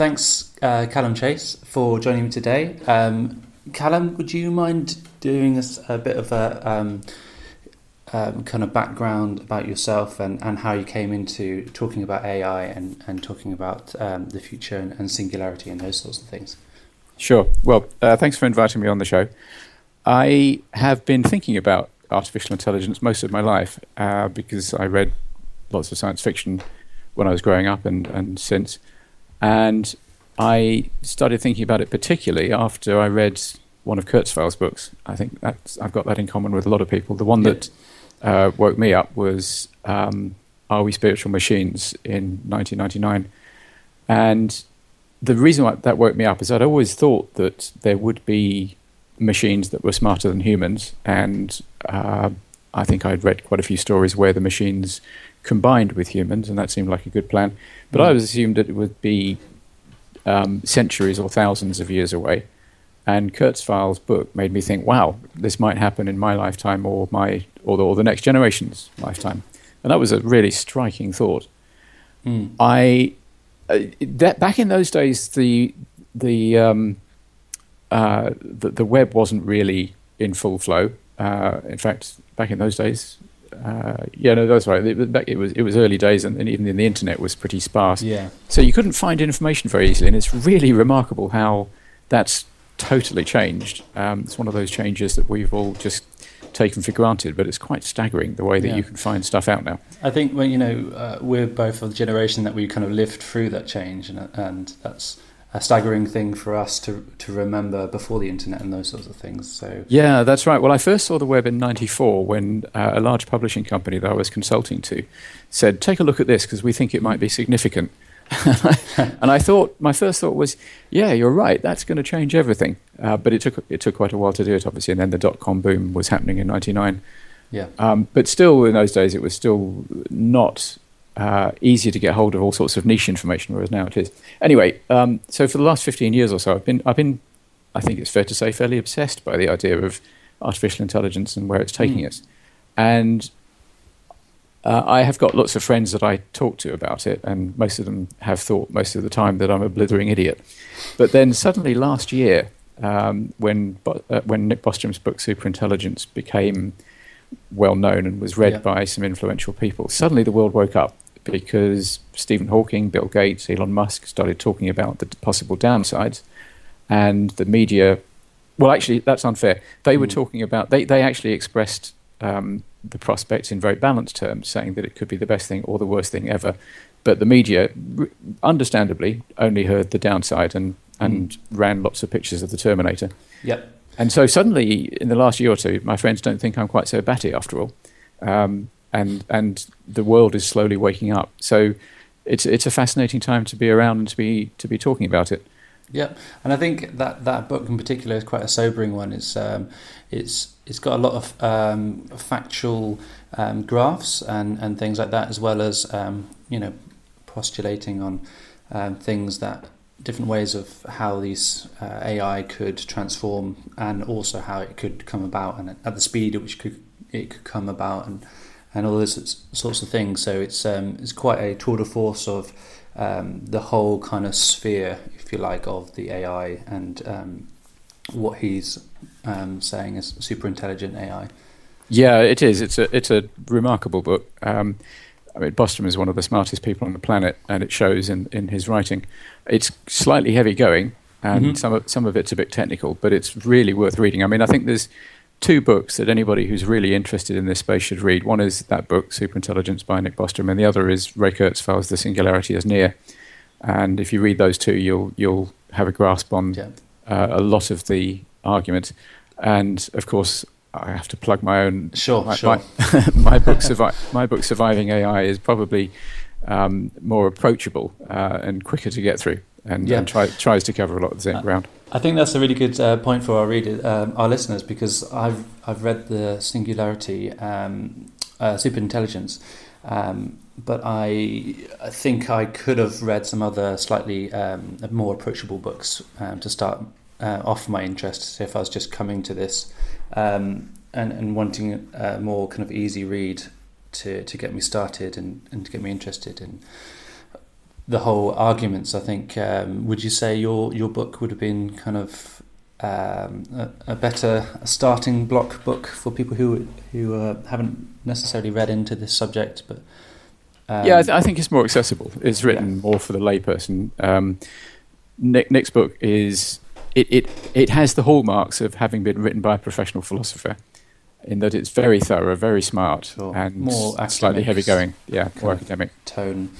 thanks, uh, Calum Chace, for joining me today. Um, Calum, would you mind doing us a bit of a um, um, kind of background about yourself and, and how you came into talking about AI and, and talking about um, the future and, and, singularity and those sorts of things? Sure. Well, uh, thanks for inviting me on the show. I have been thinking about artificial intelligence most of my life uh, because I read lots of science fiction when I was growing up and, and since. And I started thinking about it particularly after I read one of Kurzweil's books. I think that's, I've got that in common with a lot of people. The one that uh, woke me up was um, Are We Spiritual Machines in 1999. And the reason why that woke me up is I'd always thought that there would be machines that were smarter than humans. And uh, I think I'd read quite a few stories where the machines combined with humans, and that seemed like a good plan. But mm. I was assumed that it would be um, centuries or thousands of years away. And Kurzweil's book made me think, wow, this might happen in my lifetime or my or the, or the next generation's lifetime. And that was a really striking thought. Mm. I uh, that back in those days, the the, um, uh, the the web wasn't really in full flow. Uh, in fact, back in those days, uh, yeah, no, that's right. It, it, was it was early days, and, and, even the internet was pretty sparse. Yeah. So you couldn't find information very easily, and it's really remarkable how that's totally changed. Um, it's one of those changes that we've all just taken for granted, but it's quite staggering the way that yeah. you can find stuff out now. I think when you know uh, we're both of the generation that we kind of lived through that change, and, and that's a staggering thing for us to to remember before the internet and those sorts of things. So yeah, that's right. Well, I first saw the web in '94 when uh, a large publishing company that I was consulting to said, "Take a look at this because we think it might be significant." and I thought my first thought was, "Yeah, you're right. That's going to change everything." Uh, but it took it took quite a while to do it, obviously. And then the dot com boom was happening in '99. Yeah. Um, but still, in those days, it was still not uh, easier to get hold of all sorts of niche information, whereas now it is. Anyway, um, so for the last 15 years or so, I've been, I've been, I think it's fair to say, fairly obsessed by the idea of artificial intelligence and where it's taking mm. us. And uh, I have got lots of friends that I talk to about it, and most of them have thought most of the time that I'm a blithering idiot. But then suddenly last year, um, when uh, when Nick Bostrom's book Superintelligence became well known and was read yeah. by some influential people, suddenly the world woke up because Stephen Hawking, Bill Gates, Elon Musk started talking about the possible downsides, and the media. Well, actually, that's unfair. They were talking about. They they actually expressed um, the prospects in very balanced terms, saying that it could be the best thing or the worst thing ever. But the media, understandably, only heard the downside and and mm. ran lots of pictures of the Terminator. Yep. And so suddenly, in the last year or two, my friends don't think I'm quite so batty after all. Um, and and the world is slowly waking up. So it's it's a fascinating time to be around and to be to be talking about it. Yeah, and I think that that book in particular is quite a sobering one. It's um, it's it's got a lot of um, factual um, graphs and, and things like that, as well as um, you know postulating on um, things that different ways of how these uh, AI could transform, and also how it could come about, and at the speed at which could, it could come about, and and all those sorts of things. So it's um, it's quite a tour de force of um, the whole kind of sphere, if you like, of the AI and um, what he's um, saying is super intelligent AI. Yeah, it is. It's a it's a remarkable book. Um, I mean, Bostrom is one of the smartest people on the planet, and it shows in, in his writing. It's slightly heavy going, and mm-hmm. some of some of it's a bit technical, but it's really worth reading. I mean, I think there's two books that anybody who's really interested in this space should read. One is that book, Superintelligence by Nick Bostrom, and the other is Ray Kurzweil's The Singularity is Near. And if you read those two, you'll you'll have a grasp on yeah. uh, a lot of the argument. And of course, I have to plug my own. Sure, my, sure. My, my book, Survi- my book, Surviving AI, is probably um, more approachable uh, and quicker to get through, and, yeah. and try, tries to cover a lot of the same uh, ground. I think that's a really good uh, point for our readers, um, our listeners, because I've I've read the Singularity, um, uh, Superintelligence, um, but I, I think I could have read some other slightly um, more approachable books um, to start uh, off my interest. If I was just coming to this um, and and wanting a more kind of easy read to to get me started and, and to get me interested in the whole arguments. I think um, would you say your your book would have been kind of um, a, a, better starting block book for people who who uh, haven't necessarily read into this subject, but um, yeah, I, th- I, think it's more accessible. It's written yeah. more for the layperson. Um, Nick, Nick's book is it, it it has the hallmarks of having been written by a professional philosopher, in that it's very thorough, very smart, sure. and more slightly heavy going. Yeah, more academic tone.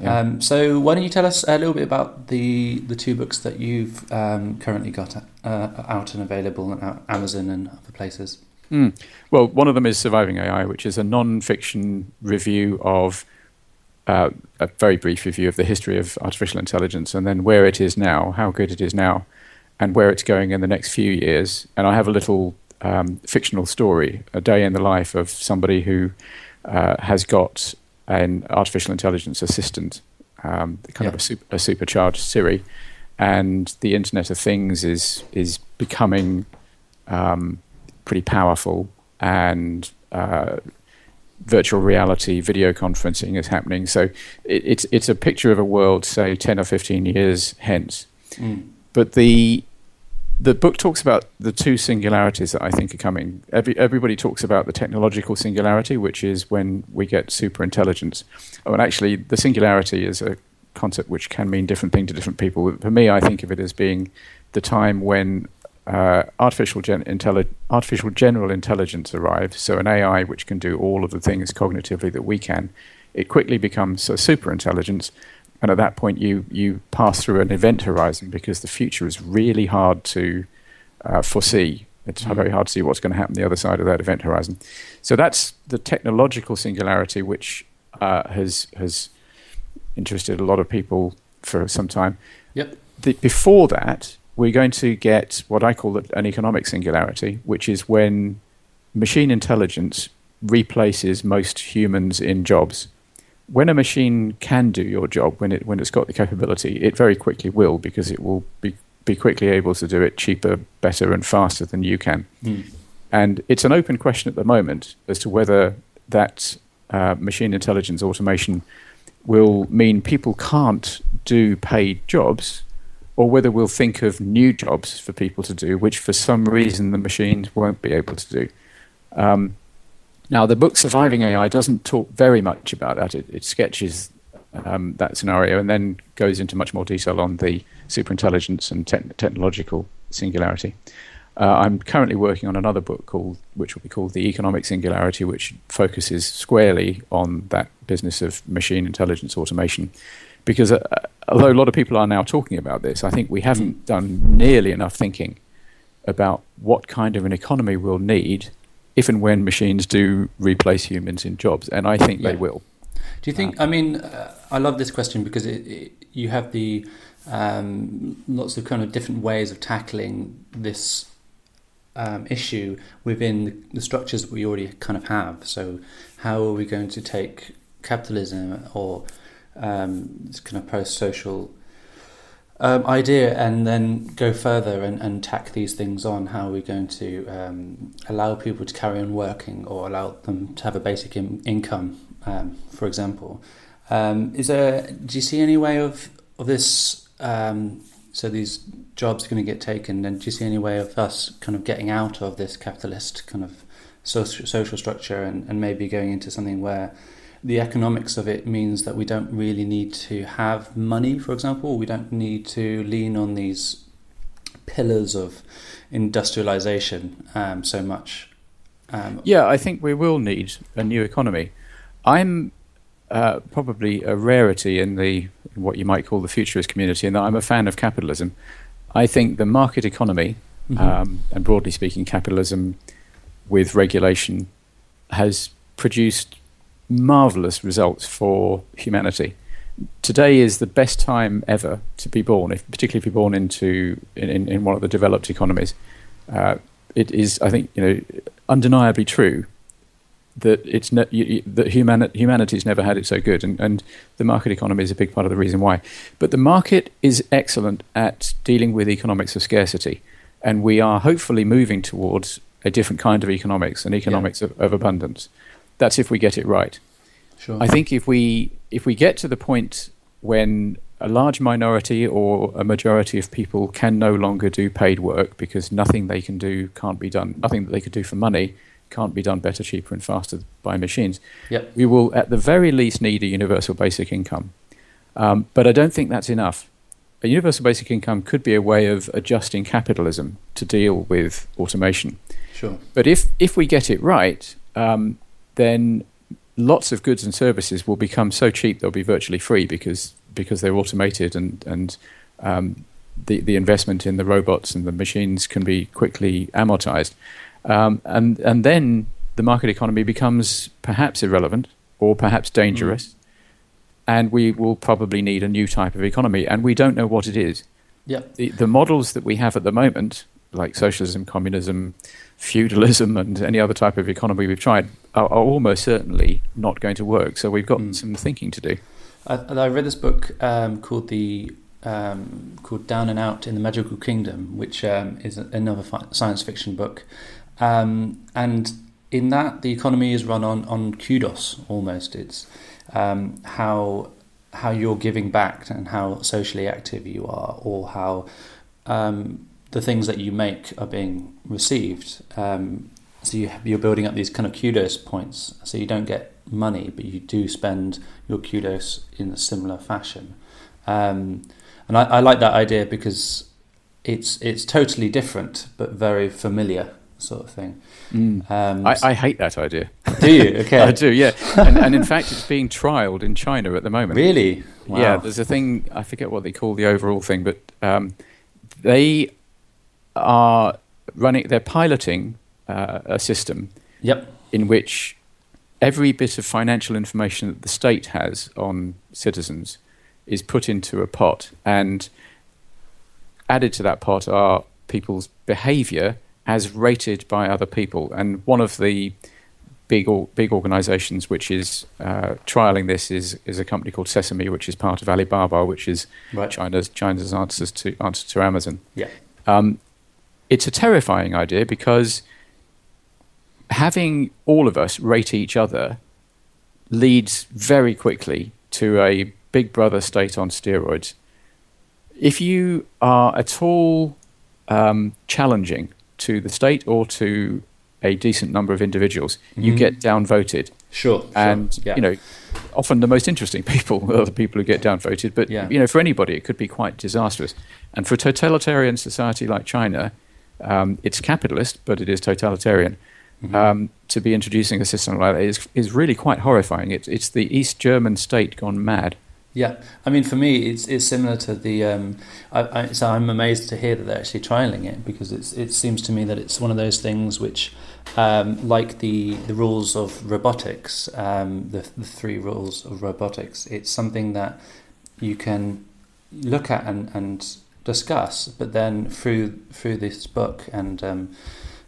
Yeah. Um, so why don't you tell us a little bit about the the two books that you've um, currently got uh, out and available on Amazon and other places? Mm. Well, one of them is Surviving AI, which is a non-fiction review of uh, a very brief review of the history of artificial intelligence and then where it is now, how good it is now, and where it's going in the next few years. And I have a little um, fictional story, a day in the life of somebody who uh, has got an artificial intelligence assistant, um, kind yeah. of a, super, a, supercharged Siri, and the Internet of Things is is becoming um, pretty powerful, and uh, virtual reality, video conferencing is happening. So it, it's it's a picture of a world, say, ten or fifteen years hence. Mm. But the the book talks about the two singularities that I think are coming. Every, everybody talks about the technological singularity, which is when we get super intelligence. Oh, and actually, the singularity is a concept which can mean different things to different people. For me, I think of it as being the time when uh, artificial, gen- intelli- artificial general intelligence arrives, so an AI which can do all of the things cognitively that we can. It quickly becomes a super intelligence and at that point you you pass through an event horizon because the future is really hard to uh, foresee. It's mm. very hard to see what's going to happen the other side of that event horizon. So that's the technological singularity, which uh, has has interested a lot of people for some time. Yep. The, before that, we're going to get what I call an economic singularity, which is when machine intelligence replaces most humans in jobs when a machine can do your job, when it when it's got the capability, it very quickly will because it will be be quickly able to do it cheaper, better, and faster than you can. Mm. And it's an open question at the moment as to whether that uh, machine intelligence automation will mean people can't do paid jobs, or whether we'll think of new jobs for people to do, which for some reason the machines won't be able to do. Um, now, the book Surviving AI doesn't talk very much about that. It, it sketches um, that scenario and then goes into much more detail on the superintelligence and te- technological singularity. Uh, I'm currently working on another book called, which will be called The Economic Singularity, which focuses squarely on that business of machine intelligence automation. Because uh, although a lot of people are now talking about this, I think we haven't done nearly enough thinking about what kind of an economy we'll need if and when machines do replace humans in jobs, and I think yeah. they will. Do you think? Uh, I mean, uh, I love this question because it, it, you have the um, lots of kind of different ways of tackling this um, issue within the structures we already kind of have. So, how are we going to take capitalism or um, this kind of post-social um, idea and then go further and, and tack these things on. How are we going to um, allow people to carry on working or allow them to have a basic in- income, um, for example? Um, is there? Do you see any way of of this? Um, so these jobs are going to get taken, and do you see any way of us kind of getting out of this capitalist kind of social, social structure and, and maybe going into something where the economics of it means that we don't really need to have money, for example. We don't need to lean on these pillars of industrialization um, so much. Um, yeah, I think we will need a new economy. I'm uh, probably a rarity in the in what you might call the futurist community, in that I'm a fan of capitalism. I think the market economy, mm-hmm. um, and broadly speaking, capitalism with regulation, has produced marvelous results for humanity. Today is the best time ever to be born, if, particularly if you're born into in, in one of the developed economies. Uh, it is, I think, you know, undeniably true that it's ne- you, that humani- humanity's never had it so good, and, and the market economy is a big part of the reason why. But the market is excellent at dealing with economics of scarcity, and we are hopefully moving towards a different kind of economics, an economics yeah. of, of abundance. That's if we get it right. Sure. I think if we if we get to the point when a large minority or a majority of people can no longer do paid work because nothing they can do can't be done, nothing that they could do for money can't be done better, cheaper, and faster by machines. Yep. We will, at the very least, need a universal basic income. Um, but I don't think that's enough. A universal basic income could be a way of adjusting capitalism to deal with automation. Sure. But if, if we get it right, um, then lots of goods and services will become so cheap they'll be virtually free because because they're automated and and um, the the investment in the robots and the machines can be quickly amortized, um, and and then the market economy becomes perhaps irrelevant or perhaps dangerous, mm. and we will probably need a new type of economy, and we don't know what it is. Yeah. The, the models that we have at the moment, like socialism, communism, feudalism, and any other type of economy we've tried, are, are almost certainly not going to work. So we've got mm. some thinking to do. I, I read this book um, called the um, called Down and Out in the Magical Kingdom, which um, is another fi- science fiction book, um, and in that the economy is run on on kudos almost. It's um, how how you're giving back and how socially active you are, or how um, the things that you make are being received. Um, so you, you're building up these kind of kudos points, so you don't get money, but you do spend your kudos in a similar fashion. Um, and I, I, like that idea because it's it's totally different but very familiar sort of thing. Mm. Um, I, I, hate that idea. Do you? Okay, I do. Yeah, and, and, in fact, it's being trialed in China at the moment. Really? Wow. Yeah. There's a thing I forget what they call the overall thing, but um, they are running. They're piloting uh, a system. Yep. In which every bit of financial information that the state has on citizens is put into a pot, and added to that pot are people's behaviour as rated by other people. And one of the big big organisations which is uh, trialing this is is a company called Sesame, which is part of Alibaba, which is right. China's China's answers to answer to Amazon. Yeah. Um, it's a terrifying idea because having all of us rate each other leads very quickly to a big brother state on steroids. If you are at all um, challenging to the state or to a decent number of individuals, mm-hmm. you get downvoted. Sure. And sure. Yeah. you know, often the most interesting people are the people who get downvoted. But yeah. you know, for anybody, it could be quite disastrous. And for a totalitarian society like China, um, it's capitalist, but it is totalitarian. Mm-hmm. Um, to be introducing a system like that is is really quite horrifying. It's it's the East German state gone mad. Yeah, I mean, for me, it's it's similar to the. Um, I, I, so I'm amazed to hear that they're actually trialing it because it's it seems to me that it's one of those things which, um, like the the rules of robotics, um, the the three rules of robotics, it's something that you can look at and, and discuss, but then through through this book and um,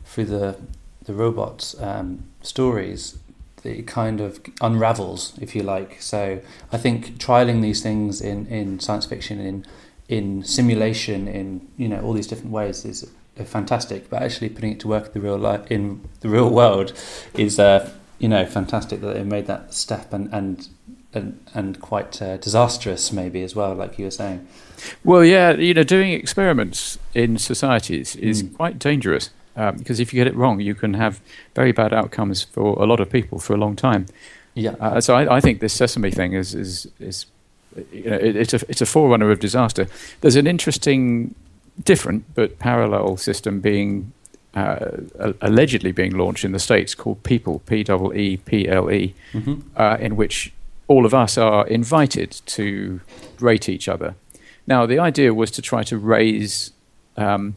through the the robots um, stories, it kind of unravels, if you like. So I think trialing these things in, in science fiction, in in simulation, in you know all these different ways is fantastic. But actually putting it to work in the real life, in the real world is uh, you know fantastic that they made that step and and and, and quite uh, disastrous maybe as well, like you were saying. Well, yeah, you know, doing experiments in societies is mm. quite dangerous um, because if you get it wrong, you can have very bad outcomes for a lot of people for a long time. Yeah. Uh, so I, I, think this sesame thing is is is you know it, it's a it's a forerunner of disaster. There's an interesting, different but parallel system being uh, allegedly being launched in the states called Peeple P E E P L E, mm-hmm. uh, in which all of us are invited to rate each other. Now the idea was to try to raise um,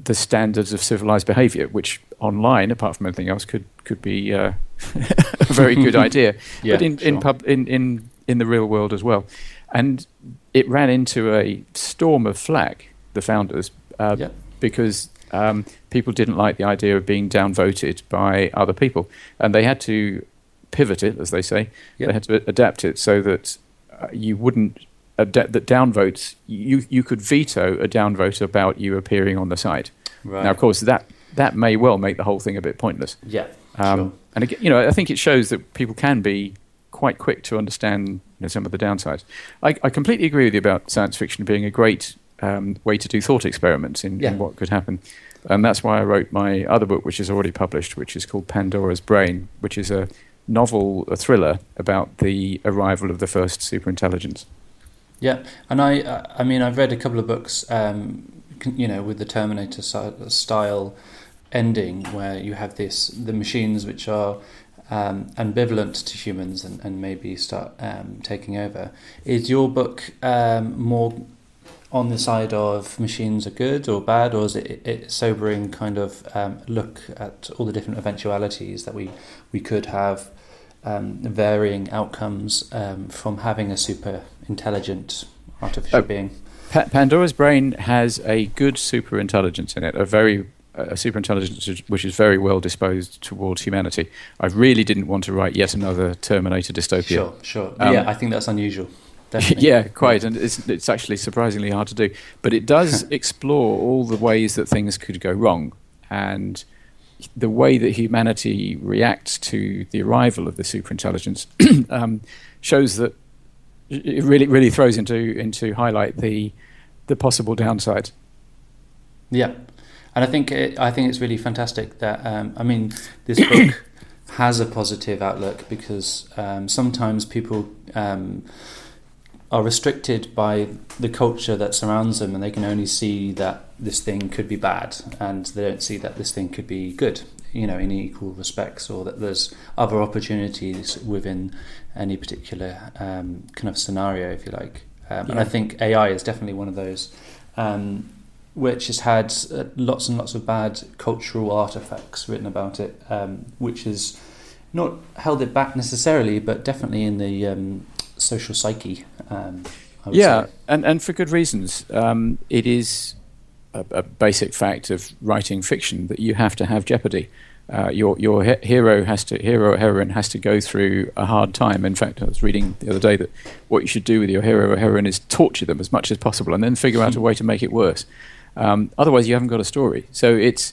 the standards of civilized behavior, which online, apart from anything else, could could be uh, a very good idea. Yeah, but in sure. in, pub, in in in the real world as well, and it ran into a storm of flack. The founders, uh, yeah. because um, people didn't like the idea of being downvoted by other people, and they had to pivot it, as they say. They had to adapt it so that uh, you wouldn't that downvotes you you could veto a downvote about you appearing on the site. Right. Now, of course, that that may well make the whole thing a bit pointless. Yeah. Um, sure. And again, you know, I think it shows that people can be quite quick to understand you know, some of the downsides. I, I, completely agree with you about science fiction being a great um, way to do thought experiments in, yeah. in, what could happen. And that's why I wrote my other book, which is already published, which is called Pandora's Brain, which is a novel, a thriller about the arrival of the first superintelligence. Yeah, and I, I mean, I've read a couple of books, um, you know, with the Terminator style ending, where you have this the machines which are um, ambivalent to humans and, and maybe start um, taking over. Is your book um, more on the side of machines are good or bad, or is it, it sobering kind of um, look at all the different eventualities that we, we could have um, varying outcomes um, from having a super intelligent artificial uh, being? Pa- Pandora's brain has a good super intelligence in it, a very a super intelligence which is very well disposed towards humanity. I really didn't want to write yet another Terminator dystopia. Sure, sure. Um, yeah, I think that's unusual. yeah, quite, and it's it's actually surprisingly hard to do. But it does explore all the ways that things could go wrong, and the way that humanity reacts to the arrival of the superintelligence um, shows that it really really throws into into highlight the the possible downsides. Yeah, and I think it, I think it's really fantastic that um, I mean this book has a positive outlook because um, sometimes people um, are restricted by the culture that surrounds them, and they can only see that this thing could be bad, and they don't see that this thing could be good. You know, in equal respects, or that there's other opportunities within any particular um, kind of scenario, if you like. Um, yeah. And I think AI is definitely one of those. Um, which has had uh, lots and lots of bad cultural artifacts written about it, um, which has not held it back necessarily, but definitely in the um, social psyche. Um, yeah, say. and and for good reasons. Um, it is a, a, basic fact of writing fiction that you have to have jeopardy. Uh, your your he- hero has to hero or heroine has to go through a hard time. In fact, I was reading the other day that what you should do with your hero or heroine is torture them as much as possible, and then figure out a way to make it worse. Um, otherwise, you haven't got a story. So it's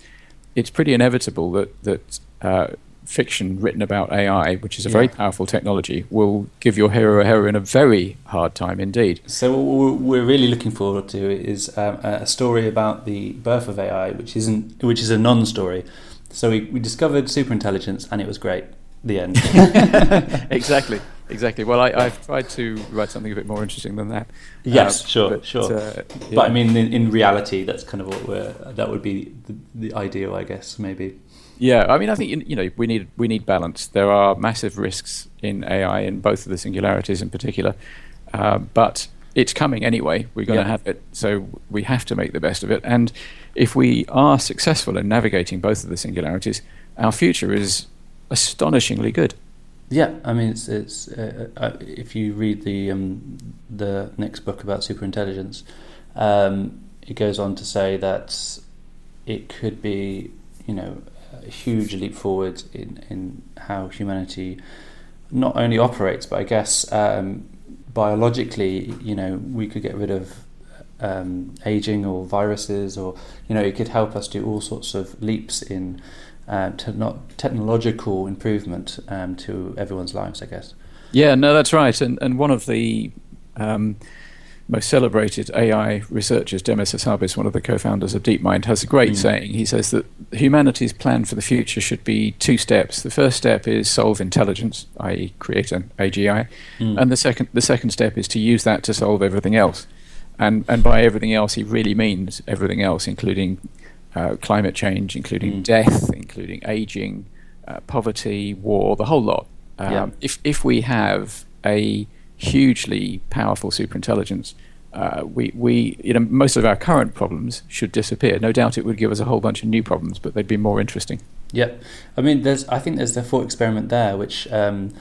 it's pretty inevitable that that uh, fiction written about AI, which is a yeah. very powerful technology, will give your hero or heroine a very hard time indeed. So what we're really looking forward to is um, a story about the birth of AI, which isn't which is a non-story. So we, we discovered superintelligence, and it was great. The end. exactly. Exactly. Well, I, have tried to write something a bit more interesting than that. Yes, uh, sure, but, sure. Uh, yeah. But I mean, in, in, reality, that's kind of what we're. That would be the, the ideal, I guess, maybe. Yeah, I mean, I think you know we need we need balance. There are massive risks in AI in both of the singularities in particular, uh, but it's coming anyway. We're going to have it, so we have to make the best of it. And if we are successful in navigating both of the singularities, our future is astonishingly good. Yeah, I mean, it's it's uh, uh, if you read the um, the Nick's book about superintelligence, um, it goes on to say that it could be, you know, a huge leap forward in, in how humanity not only operates, but I guess um, biologically, you know, we could get rid of um, aging or viruses, or you know, it could help us do all sorts of leaps in uh, te- not technological improvement um, to everyone's lives. I guess. Yeah, no, that's right, and and one of the um, most celebrated AI researchers, Demis Hassabis, one of the co-founders of DeepMind, has a great mm. saying. He says that humanity's plan for the future should be two steps. The first step is solve intelligence, i.e., create an AGI, mm. and the second the second step is to use that to solve everything else. And and by everything else, he really means everything else, including uh, climate change, including mm. death, including aging, uh, poverty, war, the whole lot. Um, yeah. If if we have a hugely powerful superintelligence, uh, we, we, you know, most of our current problems should disappear. No doubt it would give us a whole bunch of new problems, but they'd be more interesting. Yeah, I mean, there's, I think there's the thought experiment there, which um,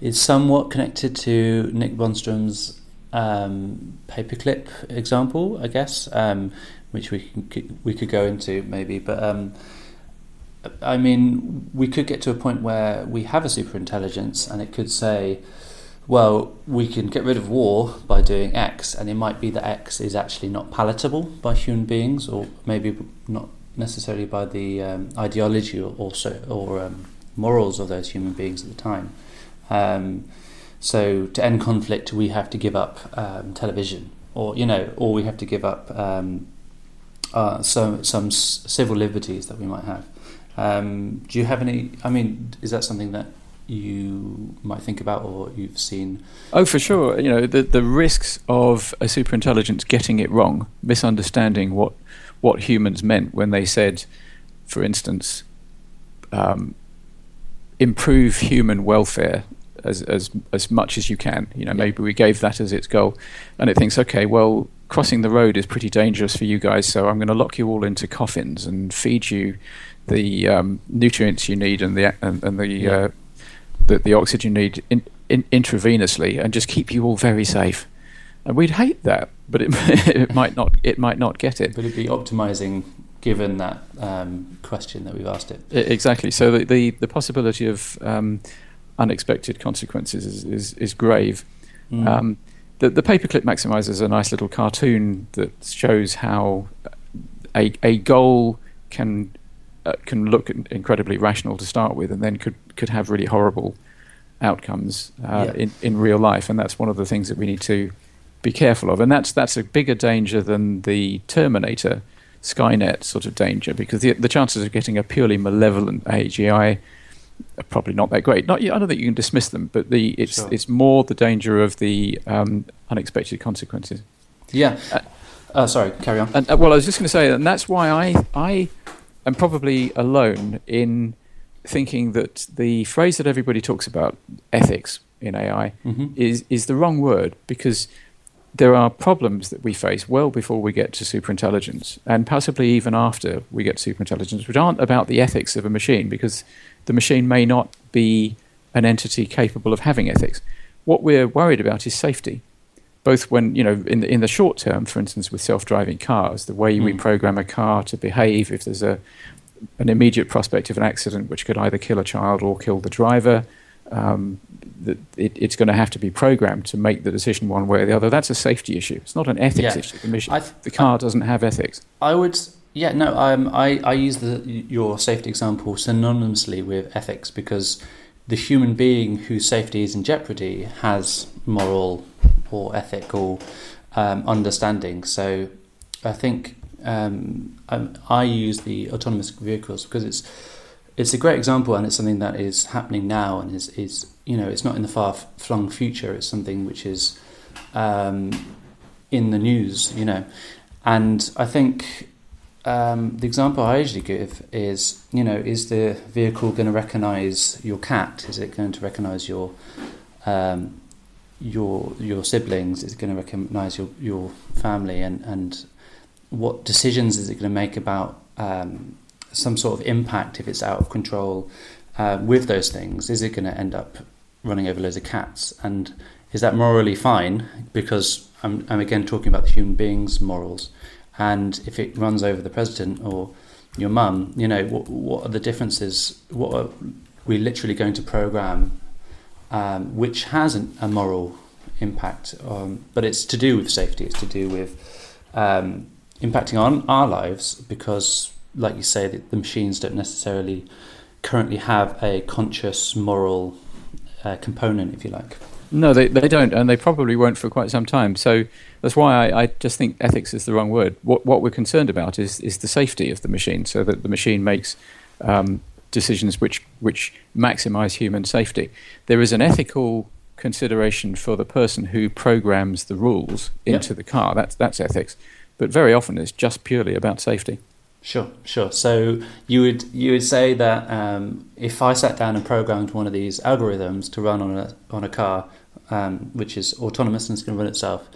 is somewhat connected to Nick Bostrom's um, paperclip example, I guess, um, which we can, we could go into maybe, but. Um, I mean, we could get to a point where we have a superintelligence, and it could say, well, we can get rid of war by doing X, and it might be that X is actually not palatable by human beings, or maybe not necessarily by the um, ideology or also or um, morals of those human beings at the time. Um, so to end conflict, we have to give up um, television, or you know, or we have to give up um, uh, some some civil liberties that we might have. Um, do you have any? I mean, is that something that you might think about or you've seen? Oh, for sure. You know, the the risks of a superintelligence getting it wrong, misunderstanding what what humans meant when they said, for instance, um, improve human welfare as as as much as you can. You know, maybe we gave that as its goal, and it thinks, okay, well, crossing the road is pretty dangerous for you guys, so I'm going to lock you all into coffins and feed you the um, nutrients you need and the and, and the, yeah. uh, the, the oxygen you need in, in, intravenously, and just keep you all very safe. And we'd hate that, but it, it might not it might not get it. But it'd be optimizing given that um, question that we've asked it. Exactly. So the the, the possibility of um, unexpected consequences is, is, is grave. Mm. Um, the, the paperclip maximizer is a nice little cartoon that shows how a, a goal can uh, can look incredibly rational to start with, and then could could have really horrible outcomes uh, yeah. in in real life. And that's one of the things that we need to be careful of. And that's that's a bigger danger than the Terminator, Skynet sort of danger, because the the chances of getting a purely malevolent AGI are probably not that great. Not, I don't think you can dismiss them, but the it's sure. it's more the danger of the um, unexpected consequences. Yeah. Uh, uh, sorry, carry on. And, uh, well, I was just going to say, and that's why I I am probably alone in thinking that the phrase that everybody talks about, ethics in AI, mm-hmm. is is the wrong word because there are problems that we face well before we get to superintelligence, and possibly even after we get to superintelligence, which aren't about the ethics of a machine because the machine may not be an entity capable of having ethics. What we're worried about is safety, both when you know in the, in the short term, for instance, with self-driving cars, the way mm. we hmm. program a car to behave if there's a an immediate prospect of an accident which could either kill a child or kill the driver. Um, it, it's going to have to be programmed to make the decision one way or the other. That's a safety issue. It's not an ethics yeah. issue. The, mission, th- the car I, doesn't have ethics. I would yeah, no, um, I, I use the, your safety example synonymously with ethics because the human being whose safety is in jeopardy has moral or ethical um, understanding. So I think um, I, I, use the autonomous vehicles because it's it's a great example and it's something that is happening now and is, is you know it's not in the far flung future. It's something which is um, in the news, you know, and I think um, the example I usually give is, you know, is the vehicle going to recognise your cat? Is it going to recognise your um, your your siblings? Is going to recognise your your family? And and what decisions is it going to make about um, some sort of impact if it's out of control uh, with those things? Is it going to end up running over loads of cats? And is that morally fine? Because I'm I'm again talking about the human being's morals and if it runs over the president or your mum, you know, what, what are the differences? What are we literally going to program um, which has an, a moral impact? Um, but it's to do with safety, it's to do with um, impacting on our lives because, like you say, the, the, machines don't necessarily currently have a conscious moral uh, component, if you like. No, they, they don't, and they probably won't for quite some time. So that's why I, I, just think ethics is the wrong word. What, what we're concerned about is, is the safety of the machine, so that the machine makes um, decisions which, which maximize human safety. There is an ethical consideration for the person who programs the rules into the car. That's, that's ethics. But very often it's just purely about safety. Sure, sure. So you would you would say that um, if I sat down and programmed one of these algorithms to run on a on a car, um, which is autonomous and it's going to run itself,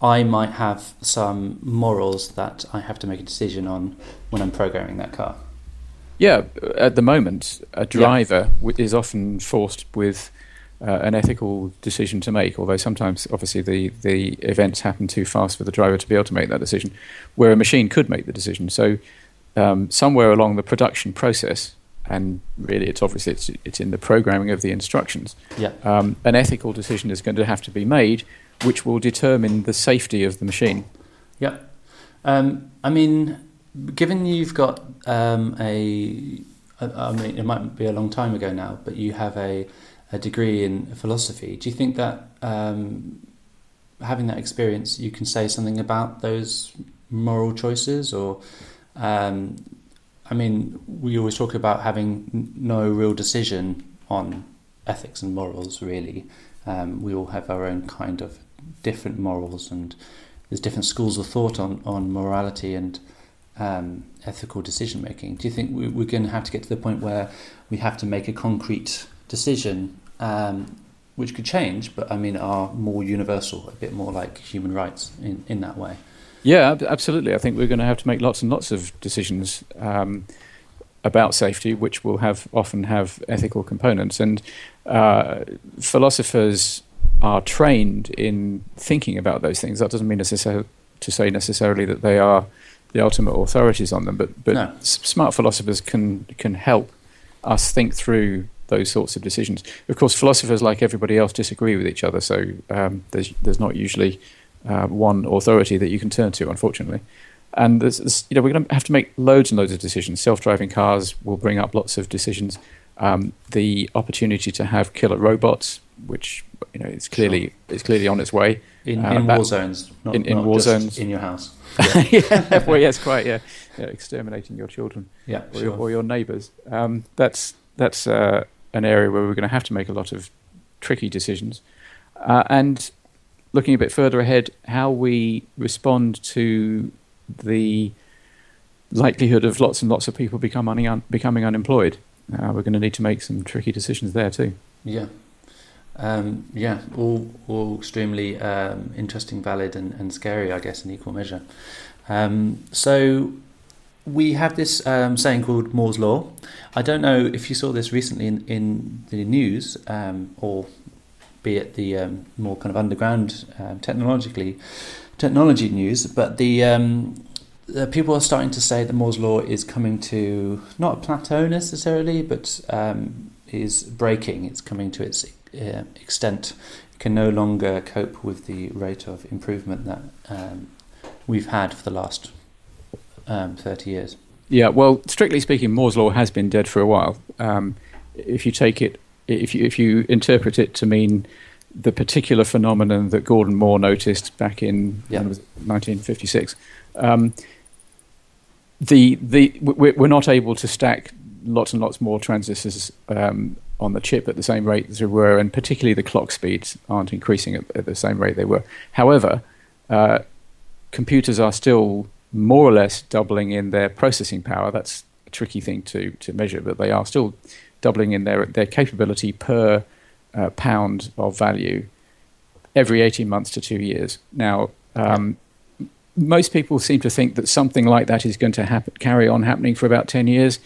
I might have some morals that I have to make a decision on when I'm programming that car. Yeah, at the moment, a driver yeah. is often forced with uh, an ethical decision to make, although sometimes, obviously, the, the events happen too fast for the driver to be able to make that decision, where a machine could make the decision. So, um, somewhere along the production process, and really it's obviously it's, it's in the programming of the instructions, yeah. Um, an ethical decision is going to have to be made which will determine the safety of the machine. Yeah. Um, I mean, given you've got um, a, I mean, it might be a long time ago now, but you have a a degree in philosophy. Do you think that um, having that experience, you can say something about those moral choices, or um, I mean, we always talk about having no real decision on ethics and morals. Really, um, we all have our own kind of different morals, and there's different schools of thought on on morality and um, ethical decision making. Do you think we, we're going to have to get to the point where we have to make a concrete decision, um, which could change, but I mean are more universal, a bit more like human rights in, in that way? Yeah, absolutely. I think we're going to have to make lots and lots of decisions um, about safety, which will have often have ethical components. And uh, philosophers are trained in thinking about those things. That doesn't mean necessarily to say necessarily that they are the ultimate authorities on them, but but no. smart philosophers can can help us think through those sorts of decisions. Of course, philosophers, like everybody else, disagree with each other, so um, there's there's not usually uh, one authority that you can turn to, unfortunately. And there's, there's, you know we're going to have to make loads and loads of decisions. Self-driving cars will bring up lots of decisions. Um, the opportunity to have killer robots, which you know it's clearly sure. it's clearly on its way in, uh, in war zones, not, in, in not war zones in your house. Yeah. well, yes, quite. Yeah. yeah, exterminating your children. Yeah, or, sure. your, or your neighbours. Um, that's that's uh, an area where we're going to have to make a lot of tricky decisions, uh, and looking a bit further ahead, how we respond to the likelihood of lots and lots of people becoming un- becoming unemployed. Uh, we're going to need to make some tricky decisions there too. Yeah. Um, yeah, all all extremely um, interesting, valid, and, and scary, I guess, in equal measure. Um, so we have this um, saying called Moore's law. I don't know if you saw this recently in, in the news, um, or be it the um, more kind of underground technologically technology news, but the people are starting to say that Moore's law is coming to not a plateau necessarily, but um, is breaking. It's coming to its uh, extent can no longer cope with the rate of improvement that um, we've had for the last um, 30 years. Yeah, well, strictly speaking, Moore's law has been dead for a while. Um, if you take it, if you if you interpret it to mean the particular phenomenon that Gordon Moore noticed back in yep. 1956, um, the the we're not able to stack lots and lots more transistors um, on the chip at the same rate as they were, and particularly the clock speeds aren't increasing at, at the same rate they were. However, uh, computers are still more or less doubling in their processing power. That's a tricky thing to, to measure, but they are still doubling in their, their capability per uh, pound of value every 18 months to two years. Now, um, most people seem to think that something like that is going to happen, carry on happening for about 10 years,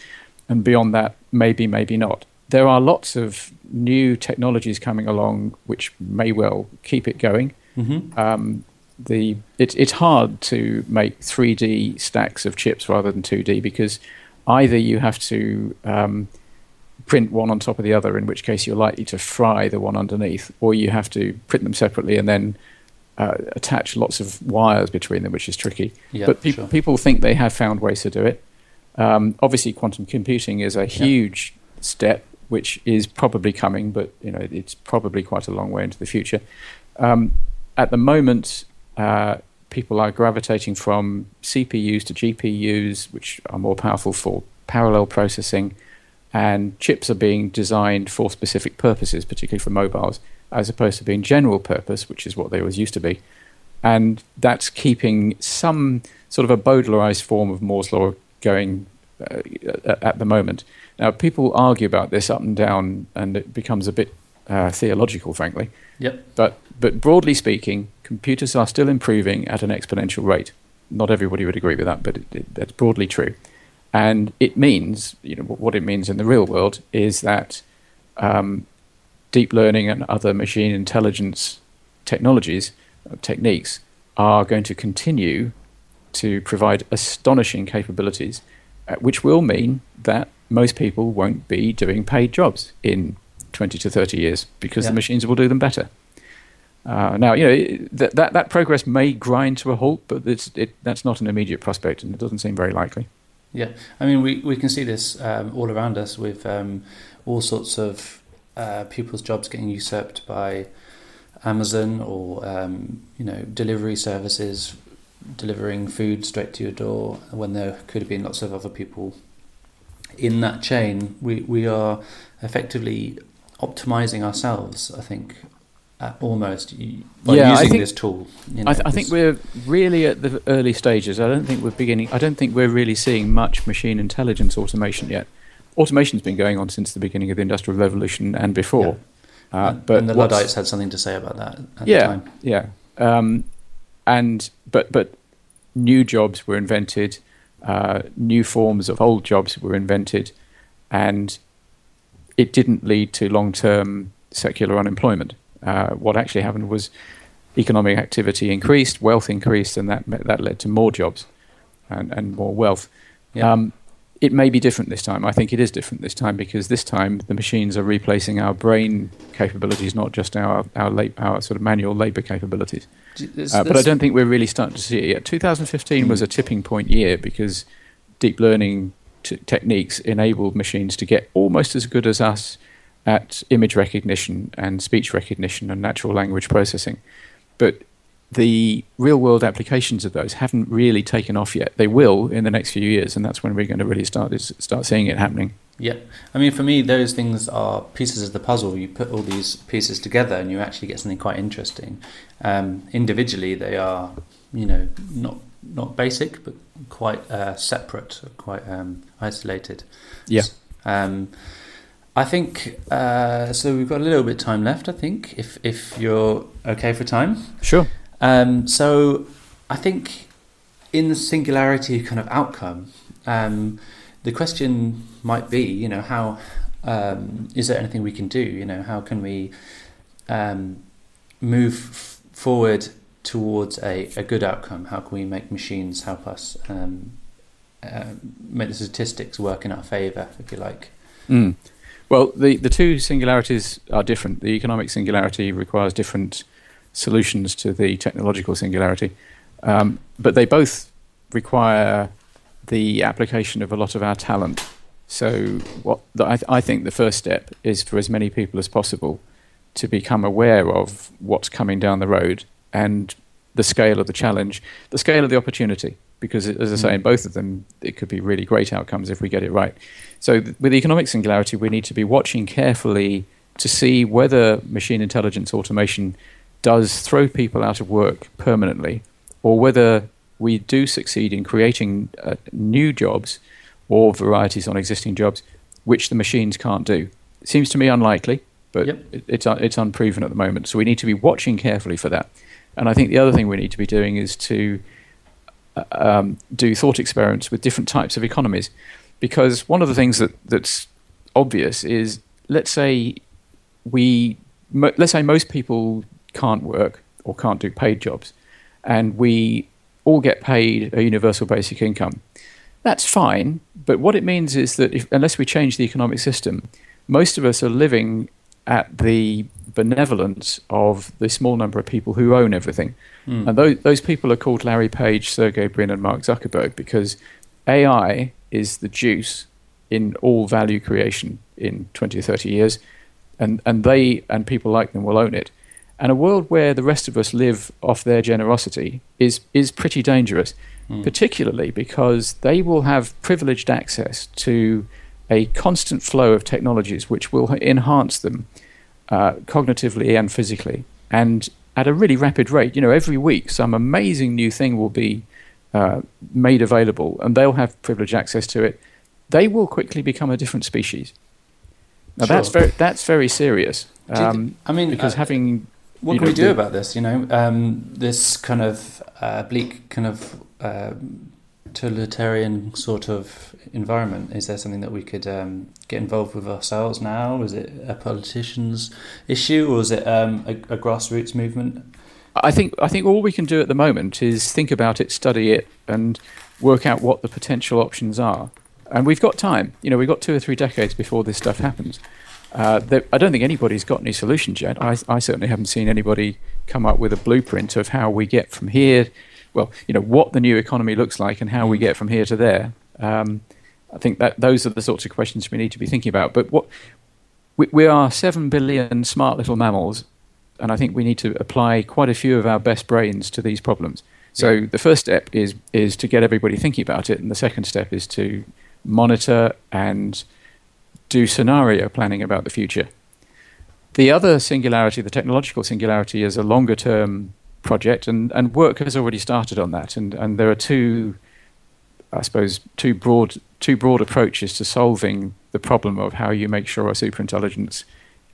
and beyond that, maybe, maybe not there are lots of new technologies coming along which may well keep it going. Mm-hmm. Um, the it, it's hard to make 3D stacks of chips rather than 2D because either you have to um, print one on top of the other, in which case you're likely to fry the one underneath, or you have to print them separately and then uh, attach lots of wires between them, which is tricky. Yeah, but pe- sure. people think they have found ways to do it. Um, obviously, quantum computing is a huge yeah. step which is probably coming, but you know it's probably quite a long way into the future. Um, at the moment, uh, people are gravitating from CPUs to GPUs, which are more powerful for parallel processing, and chips are being designed for specific purposes, particularly for mobiles, as opposed to being general purpose, which is what they always used to be. And that's keeping some sort of a Bowdlerized form of Moore's law going uh, at the moment. Now, people argue about this up and down, and it becomes a bit uh, theological, frankly. Yep. But but broadly speaking, computers are still improving at an exponential rate. Not everybody would agree with that, but it, it, that's broadly true. And it means, you know, what it means in the real world is that um, deep learning and other machine intelligence technologies, uh, techniques, are going to continue to provide astonishing capabilities, which will mean that most people won't be doing paid jobs in 20 to 30 years because yeah. the machines will do them better. Uh, now, you know, that, that, that progress may grind to a halt, but it's, it, that's not an immediate prospect and it doesn't seem very likely. Yeah, I mean, we, we can see this um, all around us with um, all sorts of uh, people's jobs getting usurped by Amazon or um, you know delivery services delivering food straight to your door when there could have been lots of other people in that chain. We we are effectively optimizing ourselves. I think uh, almost by Yeah, using think- this tool. You know, I, th- I think we're really at the early stages. I don't think we're beginning. I don't think we're really seeing much machine intelligence automation yet. Automation's been going on since the beginning of the Industrial Revolution and before. Uh, and, but and the Luddites had something to say about that at the yeah, time. yeah. Um, and but but new jobs were invented, uh, new forms of old jobs were invented, and it didn't lead to long-term secular unemployment. Uh, what actually happened was economic activity increased, wealth increased, and that that led to more jobs and, and more wealth. Yeah. Um, it may be different this time. I think it is different this time because this time the machines are replacing our brain capabilities, not just our our, lab, our sort of manual labour capabilities. There's- Uh, but I don't think we're really starting to see it yet. 2015 was a tipping point year because deep learning t- techniques enabled machines to get almost as good as us at image recognition and speech recognition and natural language processing. But the real world applications of those haven't really taken off yet. They will in the next few years, and that's when we're going to really start is, start seeing it happening. Yeah, I mean, for me, those things are pieces of the puzzle. You put all these pieces together, and you actually get something quite interesting. Um, individually, they are, you know, not not basic, but quite uh, separate, quite um, isolated. Yeah. Um, I think uh, so. We've got a little bit of time left. I think, if if you're okay for time. Sure. Um, so I think in the singularity kind of outcome, um, the question might be, you know, how um, is there anything we can do? You know, how can we um, move f- forward towards a, a good outcome? How can we make machines help us um, uh, make the statistics work in our favour, if you like? Mm. Well, the, the two singularities are different. The economic singularity requires different solutions to the technological singularity, um, but they both require the application of a lot of our talent. So, what the, I, th- I think the first step is for as many people as possible to become aware of what's coming down the road and the scale of the challenge, the scale of the opportunity. Because, as I say, in both of them, it could be really great outcomes if we get it right. So, th- with economic singularity, we need to be watching carefully to see whether machine intelligence automation does throw people out of work permanently, or whether we do succeed in creating uh, new jobs or varieties on existing jobs which the machines can't do. It seems to me unlikely, but Yep. it, it's un- it's unproven at the moment. So we need to be watching carefully for that. And I think the other thing we need to be doing is to uh, um, do thought experiments with different types of economies, because one of the things that that's obvious is let's say we mo- let's say most people can't work or can't do paid jobs, and we all get paid a universal basic income. That's fine, but what it means is that if, unless we change the economic system, most of us are living at the benevolence of the small number of people who own everything. Mm. And those, those people are called Larry Page, Sergey Brin, and Mark Zuckerberg because AI is the juice in all value creation in 20 or 30 years. And, and they and people like them will own it. And a world where the rest of us live off their generosity is, is pretty dangerous, Mm. particularly because they will have privileged access to a constant flow of technologies which will enhance them uh, cognitively and physically, and at a really rapid rate. You know, every week some amazing new thing will be uh, made available, and they'll have privileged access to it. They will quickly become a different species. Now that's very that's very serious um, I mean, because uh, having What can we do about this? You know, um, this kind of uh, bleak, kind of uh, totalitarian sort of environment. Is there something that we could um, get involved with ourselves now? Is it a politician's issue, or is it um, a, a grassroots movement? I think I think all we can do at the moment is think about it, study it, and work out what the potential options are. And we've got time. You know, we've got two or three decades before this stuff happens. Uh, I don't think anybody's got any solutions yet. I, I certainly haven't seen anybody come up with a blueprint of how we get from here. Well, you know, what the new economy looks like and how we get from here to there. Um, I think that those are the sorts of questions we need to be thinking about. But what we, we are seven billion smart little mammals, and I think we need to apply quite a few of our best brains to these problems. So yeah. the first step is is to get everybody thinking about it, and the second step is to monitor and do scenario planning about the future. The other singularity, the technological singularity, is a longer term project, and, and work has already started on that. And, and there are two, I suppose, two broad, two broad approaches to solving the problem of how you make sure a superintelligence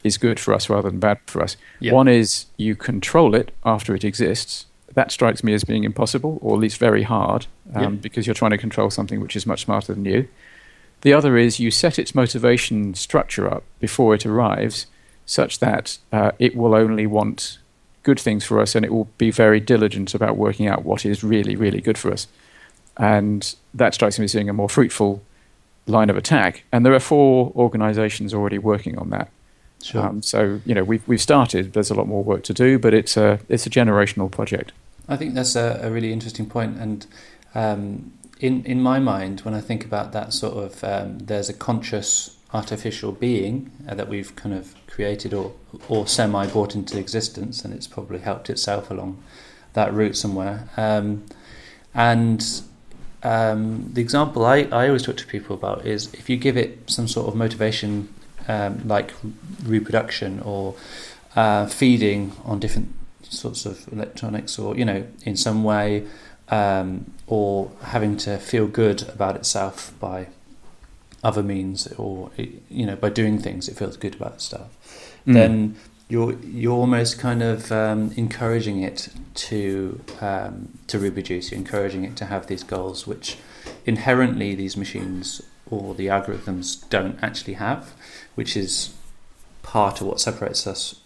is good for us rather than bad for us. Yep. One is you control it after it exists. That strikes me as being impossible, or at least very hard, um, yep. because you're trying to control something which is much smarter than you. The other is you set its motivation structure up before it arrives such that uh, it will only want good things for us and it will be very diligent about working out what is really, really good for us. And that strikes me as being a more fruitful line of attack. And there are four organizations already working on that. Sure. Um, so, you know, we've, we've started, there's a lot more work to do, but it's a, it's a generational project. I think that's a, a really interesting point. And um, in in my mind, when I think about that sort of, um, there's a conscious artificial being uh, that we've kind of created or or semi brought into existence, and it's probably helped itself along that route somewhere. Um, and um, the example I, I always talk to people about is if you give it some sort of motivation, um, like reproduction or uh, feeding on different sorts of electronics, or you know, in some way um, or having to feel good about itself by other means or you know by doing things it feels good about itself mm. then you're you're almost kind of um, encouraging it to um, to reproduce you're encouraging it to have these goals which inherently these machines or the algorithms don't actually have which is part of what separates us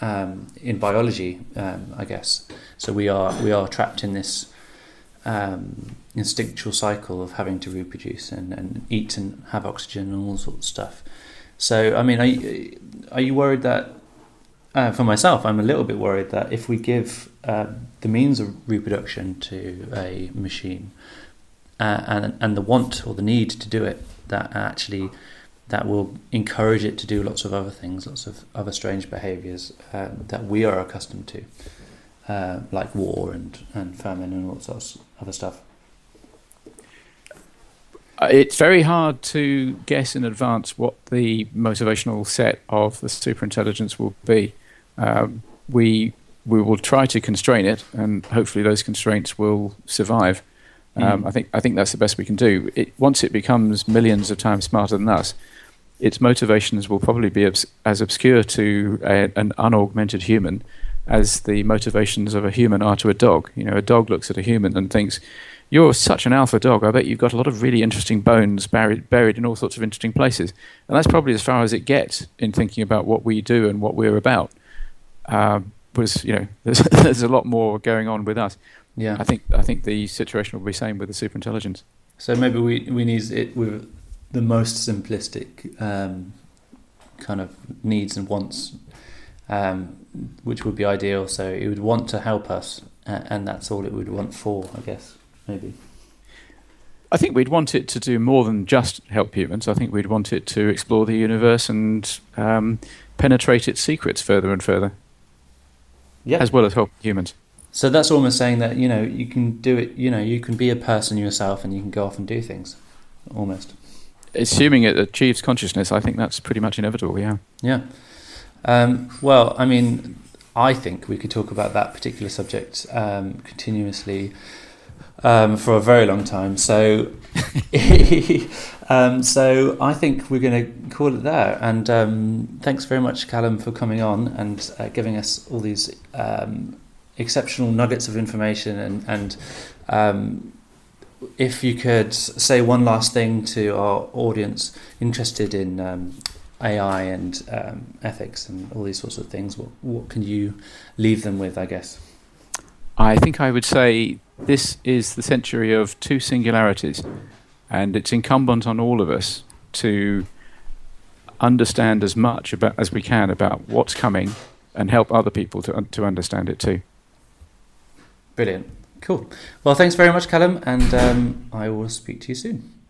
um, in biology um, I guess so we are we are trapped in this um, instinctual cycle of having to reproduce and, and eat and have oxygen and all sorts of stuff. So, I mean, are you, are you worried that, uh, for myself, I'm a little bit worried that if we give uh, the means of reproduction to a machine uh, and, and the want or the need to do it, that actually that will encourage it to do lots of other things, lots of other strange behaviors uh, that we are accustomed to uh, like war and, and famine and all sorts of other stuff? Uh, it's very hard to guess in advance what the motivational set of the superintelligence will be. Um, we we will try to constrain it, and hopefully those constraints will survive. Um, mm. I think I think that's the best we can do. It, once it becomes millions of times smarter than us, its motivations will probably be obs- as obscure to a, an unaugmented human as the motivations of a human are to a dog. You know, a dog looks at a human and thinks, "You're such an alpha dog. I bet you've got a lot of really interesting bones buried buried in all sorts of interesting places." And that's probably as far as it gets in thinking about what we do and what we're about. Um, was you know, there's, there's a lot more going on with us. Yeah, I think I think the situation will be the same with the superintelligence. So maybe we we need it with the most simplistic um, kind of needs and wants um, which would be ideal. So it would want to help us, and that's all it would want for, I guess, maybe. I think we'd want it to do more than just help humans. I think we'd want it to explore the universe and um, penetrate its secrets further and further. Yeah. As well as help humans. So that's almost saying that, you know, you can do it, you know, you can be a person yourself and you can go off and do things. Almost. Assuming it achieves consciousness, I think that's pretty much inevitable, yeah. Yeah. Um, well, I mean, I think we could talk about that particular subject um, continuously um, for a very long time. So, um, so I think we're going to call it there. And um, thanks very much, Calum, for coming on and uh, giving us all these um, exceptional nuggets of information. And, and if you could say one last thing to our audience interested in AI and um, ethics and all these sorts of things, what, what can you leave them with, I guess? I think I would say this is the century of two singularities, and it's incumbent on all of us to understand as much about as we can about what's coming and help other people to to understand it too. Brilliant, cool. Well, thanks very much, Calum, and um, I will speak to you soon.